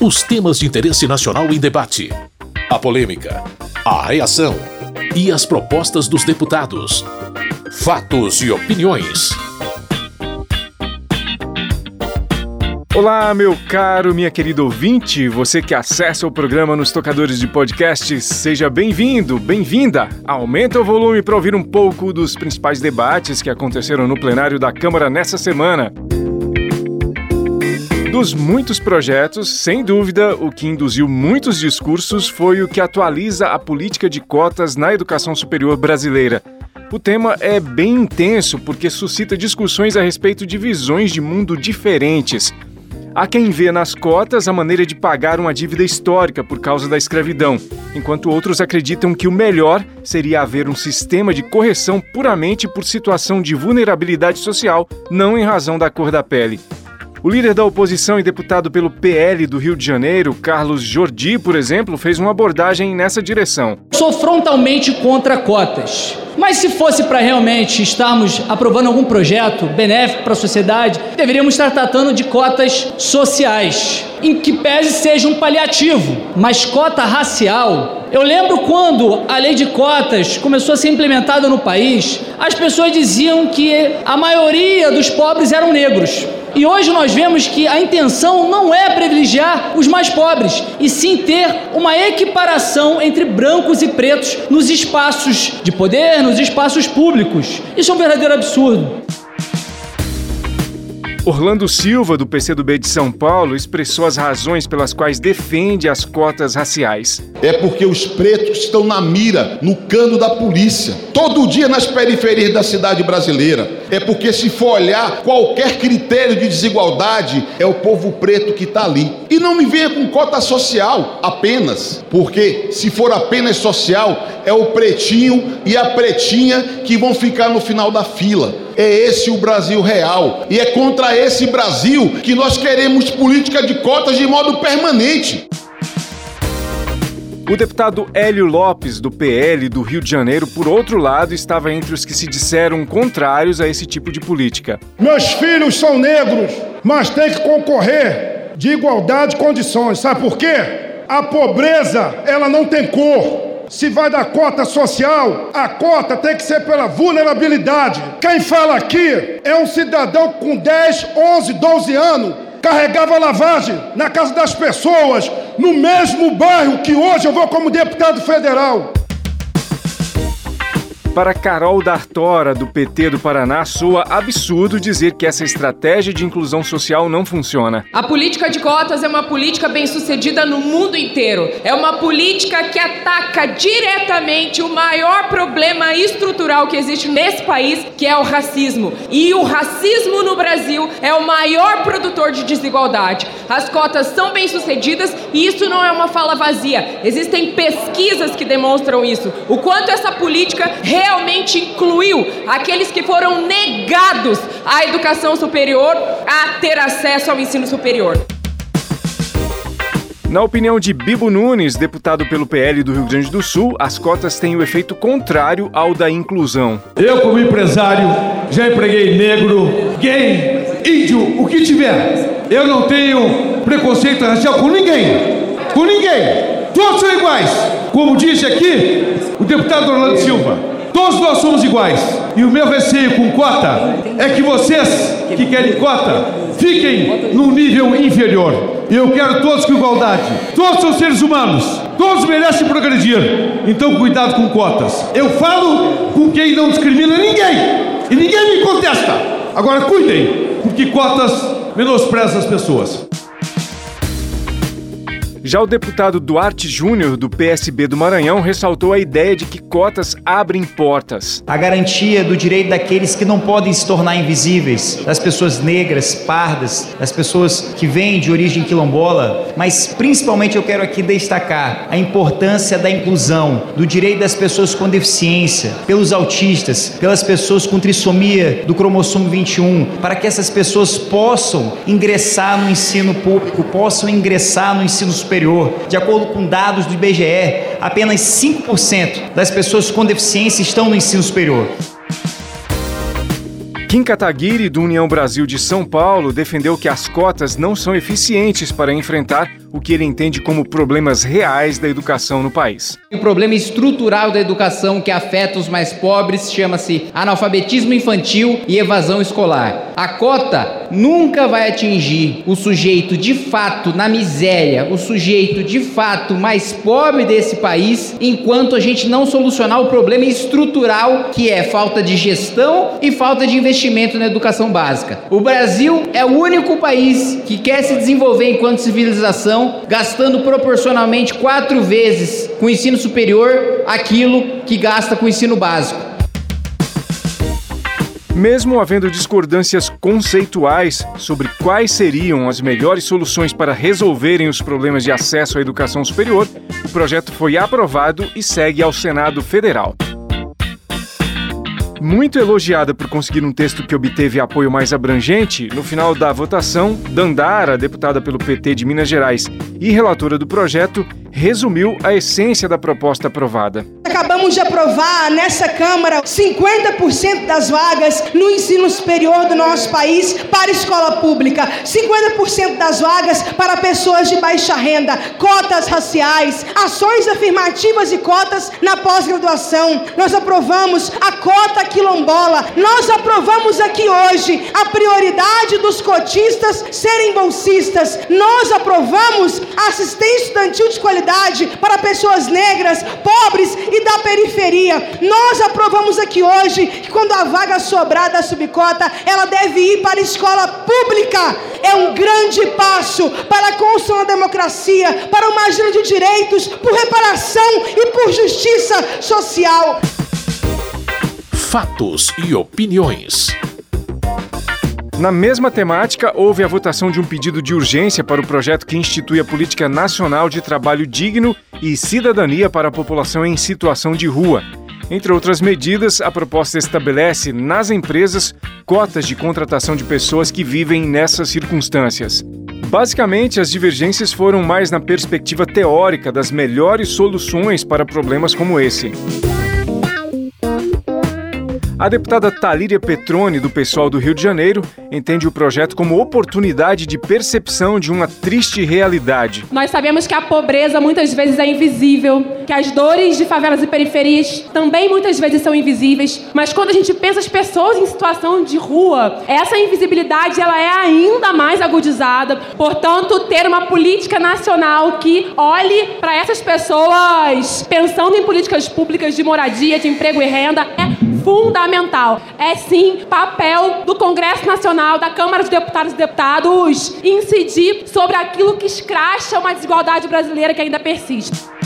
Os temas de interesse nacional em debate. A polêmica. A reação. E as propostas dos deputados. Fatos e opiniões. Olá, meu caro, minha querida ouvinte, você que acessa o programa nos tocadores de podcasts, seja bem-vindo, bem-vinda. Aumenta o volume para ouvir um pouco dos principais debates que aconteceram no plenário da Câmara nessa semana. Dos muitos projetos, sem dúvida, o que induziu muitos discursos foi o que atualiza a política de cotas na educação superior brasileira. O tema é bem intenso porque suscita discussões a respeito de visões de mundo diferentes. Há quem vê nas cotas a maneira de pagar uma dívida histórica por causa da escravidão, enquanto outros acreditam que o melhor seria haver um sistema de correção puramente por situação de vulnerabilidade social, não em razão da cor da pele. O líder da oposição e deputado pelo PL do Rio de Janeiro, Carlos Jordi, por exemplo, fez uma abordagem nessa direção. Sou frontalmente contra cotas. Mas se fosse para realmente estarmos aprovando algum projeto benéfico para a sociedade, deveríamos estar tratando de cotas sociais, em que pese seja um paliativo, mas cota racial. Eu lembro quando a lei de cotas começou a ser implementada no país, as pessoas diziam que a maioria dos pobres eram negros. E hoje nós vemos que a intenção não é privilegiar os mais pobres, e sim ter uma equiparação entre brancos e pretos nos espaços de poder, nos espaços públicos. Isso é um verdadeiro absurdo. Orlando Silva, do PCdoB de São Paulo, expressou as razões pelas quais defende as cotas raciais. É porque os pretos estão na mira, no cano da polícia, todo dia nas periferias da cidade brasileira. É porque, se for olhar qualquer critério de desigualdade, é o povo preto que está ali. E não me venha com cota social apenas, porque se for apenas social, é o pretinho e a pretinha que vão ficar no final da fila. É esse o Brasil real. E é contra esse Brasil que nós queremos política de cotas de modo permanente. O deputado Hélio Lopes, do PL do Rio de Janeiro, por outro lado, estava entre os que se disseram contrários a esse tipo de política. Meus filhos são negros, mas têm que concorrer de igualdade de condições. Sabe por quê? A pobreza, ela não tem cor. Se vai dar cota social, a cota tem que ser pela vulnerabilidade. Quem fala aqui é um cidadão com 10, 11, 12 anos, carregava lavagem na casa das pessoas, no mesmo bairro que hoje eu vou como deputado federal. Para Carol D'Artora, do PT do Paraná, soa absurdo dizer que essa estratégia de inclusão social não funciona. A política de cotas é uma política bem sucedida no mundo inteiro. É uma política que ataca diretamente o maior problema estrutural que existe nesse país, que é o racismo. E o racismo no Brasil é o maior produtor de desigualdade. As cotas são bem sucedidas e isso não é uma fala vazia. Existem pesquisas que demonstram isso. O quanto essa política realmente incluiu aqueles que foram negados à educação superior a ter acesso ao ensino superior. Na opinião de Bibo Nunes, deputado pelo PL do Rio Grande do Sul, as cotas têm o efeito contrário ao da inclusão. Eu, como empresário, já empreguei negro, gay, índio, que tiver. Eu não tenho preconceito racial com ninguém. Com ninguém. Todos são iguais. Como disse aqui o deputado Orlando Silva. Todos nós somos iguais. E o meu receio com cota é que vocês que querem cota fiquem num nível inferior. Eu quero todos com igualdade. Todos são seres humanos. Todos merecem progredir. Então cuidado com cotas. Eu falo com quem não discrimina ninguém. E ninguém me contesta. Agora cuidem, porque cotas menosprezam as pessoas. Já o deputado Duarte Júnior, do PSB do Maranhão, ressaltou a ideia de que cotas abrem portas. A garantia do direito daqueles que não podem se tornar invisíveis, das pessoas negras, pardas, das pessoas que vêm de origem quilombola, mas principalmente eu quero aqui destacar a importância da inclusão, do direito das pessoas com deficiência, pelos autistas, pelas pessoas com trissomia do cromossomo 21, para que essas pessoas possam ingressar no ensino público, possam ingressar no ensino superior superior. De acordo com dados do IBGE, apenas 5% das pessoas com deficiência estão no ensino superior. Kim Kataguiri, do União Brasil de São Paulo, defendeu que as cotas não são eficientes para enfrentar o que ele entende como problemas reais da educação no país. O problema estrutural da educação que afeta os mais pobres chama-se analfabetismo infantil e evasão escolar. A cota nunca vai atingir o sujeito de fato na miséria, o sujeito de fato mais pobre desse país, enquanto a gente não solucionar o problema estrutural que é falta de gestão e falta de investimento na educação básica. O Brasil é o único país que quer se desenvolver enquanto civilização, gastando proporcionalmente quatro vezes com o ensino superior aquilo que gasta com o ensino básico. Mesmo havendo discordâncias conceituais sobre quais seriam as melhores soluções para resolverem os problemas de acesso à educação superior, o projeto foi aprovado e segue ao Senado Federal. Muito elogiada por conseguir um texto que obteve apoio mais abrangente, no final da votação, Dandara, deputada pelo PT de Minas Gerais e relatora do projeto, resumiu a essência da proposta aprovada. Acabamos de aprovar nessa Câmara 50% das vagas no ensino superior do nosso país para escola pública, 50% das vagas para pessoas de baixa renda, cotas raciais, ações afirmativas e cotas na pós-graduação. Nós aprovamos a cota quilombola. Nós aprovamos aqui hoje a prioridade dos cotistas serem bolsistas. Nós aprovamos assistência estudantil de qualidade para pessoas negras, pobres e da periferia. Nós aprovamos aqui hoje que quando a vaga sobrar da subcota, ela deve ir para a escola pública. É um grande passo para a construção da democracia, para uma agenda de direitos, por reparação e por justiça social fatos e opiniões. Na mesma temática, houve a votação de um pedido de urgência para o projeto que institui a Política Nacional de Trabalho Digno e Cidadania para a População em Situação de Rua. Entre outras medidas, a proposta estabelece nas empresas cotas de contratação de pessoas que vivem nessas circunstâncias. Basicamente, as divergências foram mais na perspectiva teórica das melhores soluções para problemas como esse. A deputada Talíria Petrone, do pessoal do Rio de Janeiro, entende o projeto como oportunidade de percepção de uma triste realidade. Nós sabemos que a pobreza muitas vezes é invisível, que as dores de favelas e periferias também muitas vezes são invisíveis, mas quando a gente pensa as pessoas em situação de rua, essa invisibilidade ela é ainda mais agudizada. Portanto, ter uma política nacional que olhe para essas pessoas pensando em políticas públicas de moradia, de emprego e renda é fundamental. É sim papel do Congresso Nacional, da Câmara de Deputados e Deputados, incidir sobre aquilo que escracha uma desigualdade brasileira que ainda persiste.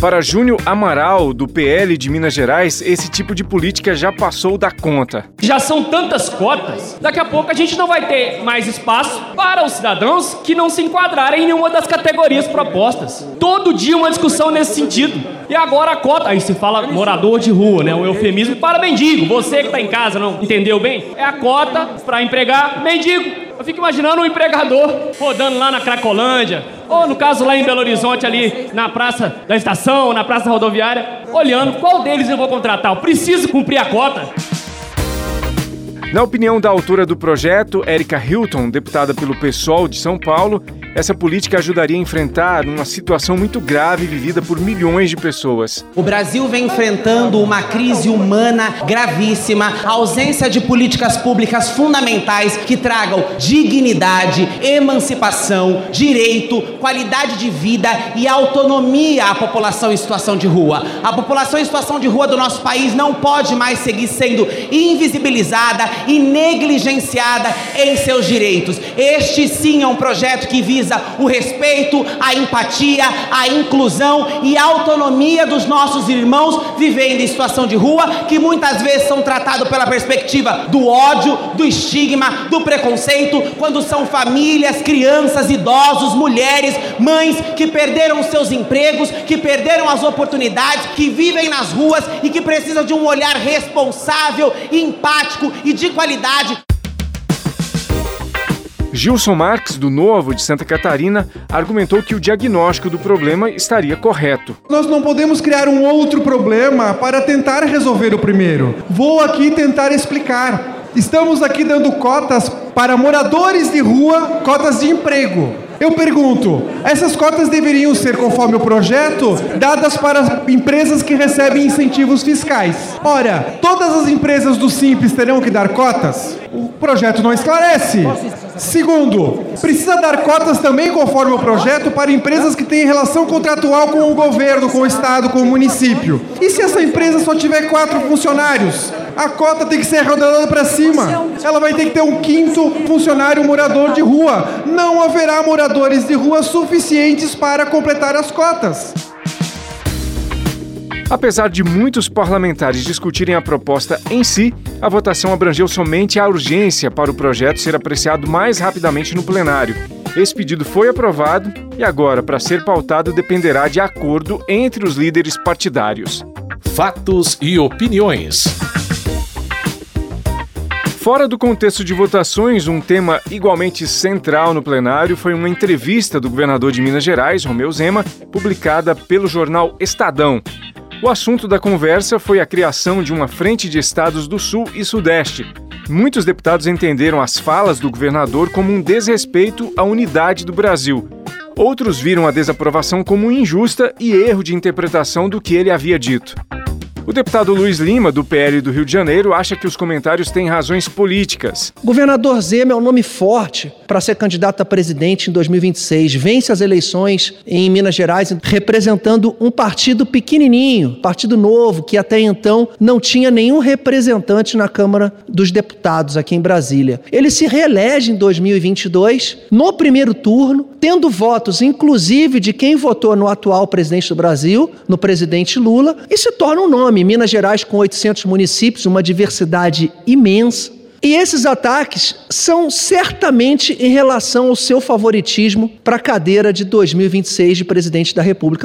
Para Júnior Amaral, do PL de Minas Gerais, esse tipo de política já passou da conta. Já são tantas cotas, daqui a pouco a gente não vai ter mais espaço para os cidadãos que não se enquadrarem em nenhuma das categorias propostas. Todo dia uma discussão nesse sentido. E agora a cota, aí se fala morador de rua, né? Um eufemismo para mendigo. Você que está em casa não entendeu bem? É a cota para empregar mendigo. Eu fico imaginando um empregador rodando lá na Cracolândia, ou no caso lá em Belo Horizonte, ali na praça da estação, na praça rodoviária, olhando qual deles eu vou contratar. Eu preciso cumprir a cota. Na opinião da autora do projeto, Erika Hilton, deputada pelo PSOL de São Paulo, essa política ajudaria a enfrentar uma situação muito grave vivida por milhões de pessoas. O Brasil vem enfrentando uma crise humana gravíssima, ausência de políticas públicas fundamentais que tragam dignidade, emancipação, direito, qualidade de vida e autonomia à população em situação de rua. A população em situação de rua do nosso país não pode mais seguir sendo invisibilizada e negligenciada em seus direitos. Este sim é um projeto que visa o respeito, a empatia, a inclusão e a autonomia dos nossos irmãos vivendo em situação de rua, que muitas vezes são tratados pela perspectiva do ódio, do estigma, do preconceito, quando são famílias, crianças, idosos, mulheres, mães que perderam seus empregos, que perderam as oportunidades, que vivem nas ruas e que precisam de um olhar responsável, empático e de qualidade. Gilson Marques, do Novo de Santa Catarina, argumentou que o diagnóstico do problema estaria correto. Nós não podemos criar um outro problema para tentar resolver o primeiro. Vou aqui tentar explicar. Estamos aqui dando cotas para moradores de rua, cotas de emprego. Eu pergunto: essas cotas deveriam ser, conforme o projeto, dadas para empresas que recebem incentivos fiscais. Ora, todas as empresas do Simples terão que dar cotas? O projeto não esclarece. Segundo, precisa dar cotas também, conforme o projeto, para empresas que têm relação contratual com o governo, com o Estado, com o município. E se essa empresa só tiver quatro funcionários? A cota tem que ser arredondada para cima. Ela vai ter que ter um quinto funcionário morador de rua. Não haverá moradores de rua suficientes para completar as cotas. Apesar de muitos parlamentares discutirem a proposta em si, a votação abrangeu somente a urgência para o projeto ser apreciado mais rapidamente no plenário. Esse pedido foi aprovado e agora, para ser pautado, dependerá de acordo entre os líderes partidários. Fatos e opiniões. Fora do contexto de votações, um tema igualmente central no plenário foi uma entrevista do governador de Minas Gerais, Romeu Zema, publicada pelo jornal Estadão. O assunto da conversa foi a criação de uma frente de estados do Sul e Sudeste. Muitos deputados entenderam as falas do governador como um desrespeito à unidade do Brasil. Outros viram a desaprovação como injusta e erro de interpretação do que ele havia dito. O deputado Luiz Lima, do PL do Rio de Janeiro, acha que os comentários têm razões políticas. Governador Zema é um nome forte para ser candidato a presidente em 2026. Vence as eleições em Minas Gerais representando um partido pequenininho, partido novo, que até então não tinha nenhum representante na Câmara dos Deputados aqui em Brasília. Ele se reelege em 2022, no primeiro turno, tendo votos, inclusive, de quem votou no atual presidente do Brasil, no presidente Lula, e se torna um nome. Minas Gerais, com 800 municípios, uma diversidade imensa. E esses ataques são certamente em relação ao seu favoritismo para a cadeira de 2026 de presidente da República.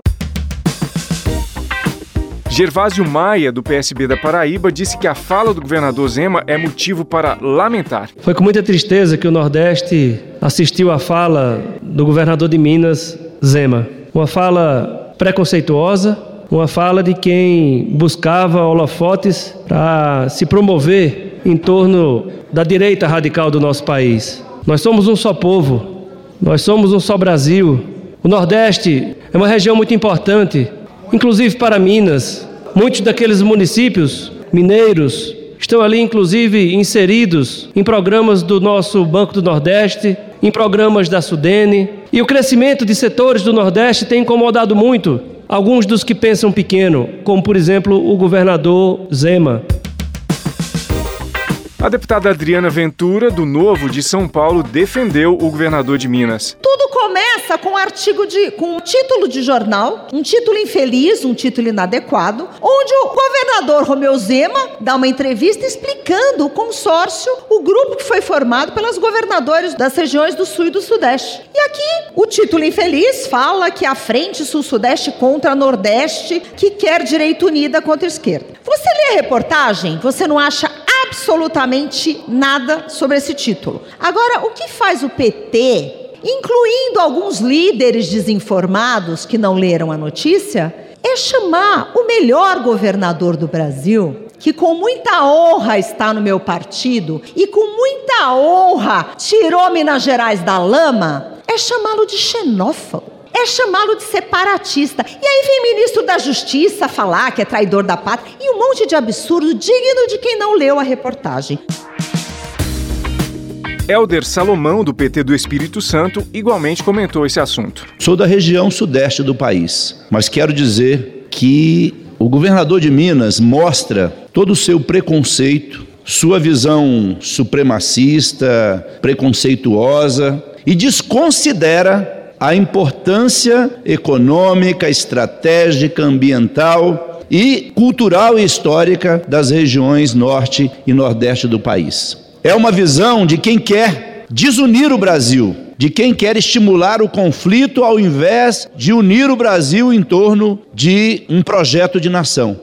Gervásio Maia, do PSB da Paraíba, disse que a fala do governador Zema é motivo para lamentar. Foi com muita tristeza que o Nordeste assistiu à fala do governador de Minas, Zema. Uma fala preconceituosa, uma fala de quem buscava holofotes para se promover em torno da direita radical do nosso país. Nós somos um só povo, nós somos um só Brasil. O Nordeste é uma região muito importante, inclusive para Minas. Muitos daqueles municípios mineiros estão ali, inclusive, inseridos em programas do nosso Banco do Nordeste, em programas da Sudene. E o crescimento de setores do Nordeste tem incomodado muito alguns dos que pensam pequeno, como por exemplo o governador Zema. A deputada Adriana Ventura, do Novo de São Paulo, defendeu o governador de Minas. Tudo começa com um artigo de, com um título de jornal, um título infeliz, um título inadequado, onde o governador Romeu Zema dá uma entrevista explicando o consórcio, o grupo que foi formado pelos governadores das regiões do Sul e do Sudeste. E aqui o título infeliz fala que a frente Sul-Sudeste contra Nordeste que quer direito unida contra esquerda. Você lê a reportagem, você não acha absolutamente nada sobre esse título. Agora, o que faz o PT, incluindo alguns líderes desinformados que não leram a notícia, é chamar o melhor governador do Brasil, que com muita honra está no meu partido e com muita honra tirou Minas Gerais da lama, é chamá-lo de xenófobo é chamá-lo de separatista. E aí vem ministro da Justiça falar que é traidor da pátria e um monte de absurdo digno de quem não leu a reportagem. Helder Salomão, do PT do Espírito Santo, igualmente comentou esse assunto. Sou da região sudeste do país, mas quero dizer que o governador de Minas mostra todo o seu preconceito, sua visão supremacista, preconceituosa e desconsidera a importância econômica, estratégica, ambiental e cultural e histórica das regiões norte e nordeste do país. É uma visão de quem quer desunir o Brasil, de quem quer estimular o conflito ao invés de unir o Brasil em torno de um projeto de nação.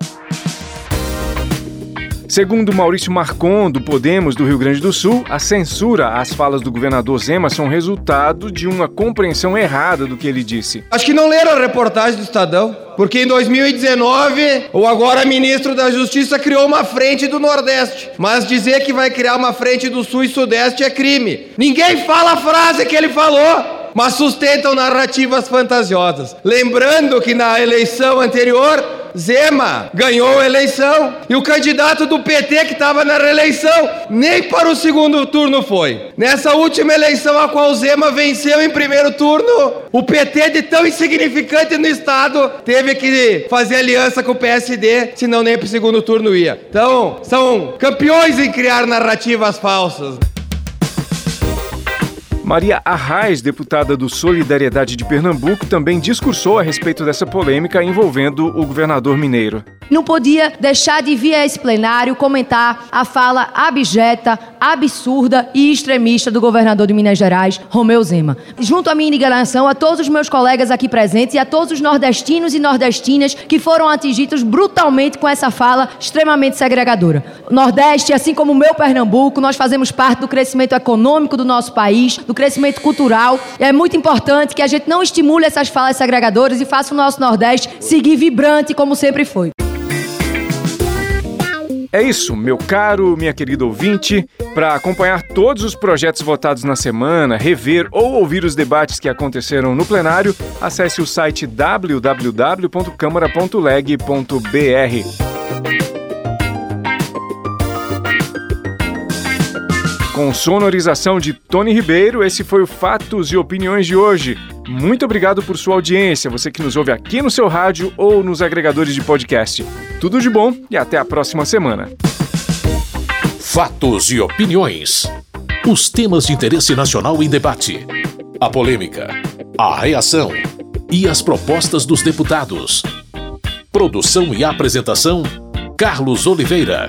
Segundo Maurício Marcon, do Podemos do Rio Grande do Sul, a censura às falas do governador Zema são resultado de uma compreensão errada do que ele disse. Acho que não leram a reportagem do Estadão, porque em 2019, o agora ministro da Justiça criou uma frente do Nordeste. Mas dizer que vai criar uma frente do Sul e Sudeste é crime. Ninguém fala a frase que ele falou. mas sustentam narrativas fantasiosas. Lembrando que na eleição anterior, Zema ganhou a eleição e o candidato do PT que estava na reeleição nem para o segundo turno foi. Nessa última eleição a qual Zema venceu em primeiro turno, o PT de tão insignificante no estado teve que fazer aliança com o PSD, senão nem para o segundo turno ia. Então, são campeões em criar narrativas falsas. Maria Arraes, deputada do Solidariedade de Pernambuco, também discursou a respeito dessa polêmica envolvendo o governador mineiro. Não podia deixar de vir a esse plenário comentar a fala abjeta, absurda e extremista do governador de Minas Gerais, Romeu Zema. Junto à minha indignação a todos os meus colegas aqui presentes e a todos os nordestinos e nordestinas que foram atingidos brutalmente com essa fala extremamente segregadora. Nordeste, assim como o meu Pernambuco, nós fazemos parte do crescimento econômico do nosso país, do crescimento cultural. É muito importante que a gente não estimule essas falas segregadoras e faça o nosso Nordeste seguir vibrante como sempre foi. É isso, meu caro, minha querida ouvinte. Para acompanhar todos os projetos votados na semana, rever ou ouvir os debates que aconteceram no plenário, acesse o site www.câmara.leg.br. Com sonorização de Tony Ribeiro, esse foi o Fatos e Opiniões de hoje. Muito obrigado por sua audiência, você que nos ouve aqui no seu rádio ou nos agregadores de podcast. Tudo de bom e até a próxima semana. Fatos e opiniões. Os temas de interesse nacional em debate. A polêmica, a reação e as propostas dos deputados. Produção e apresentação: Carlos Oliveira.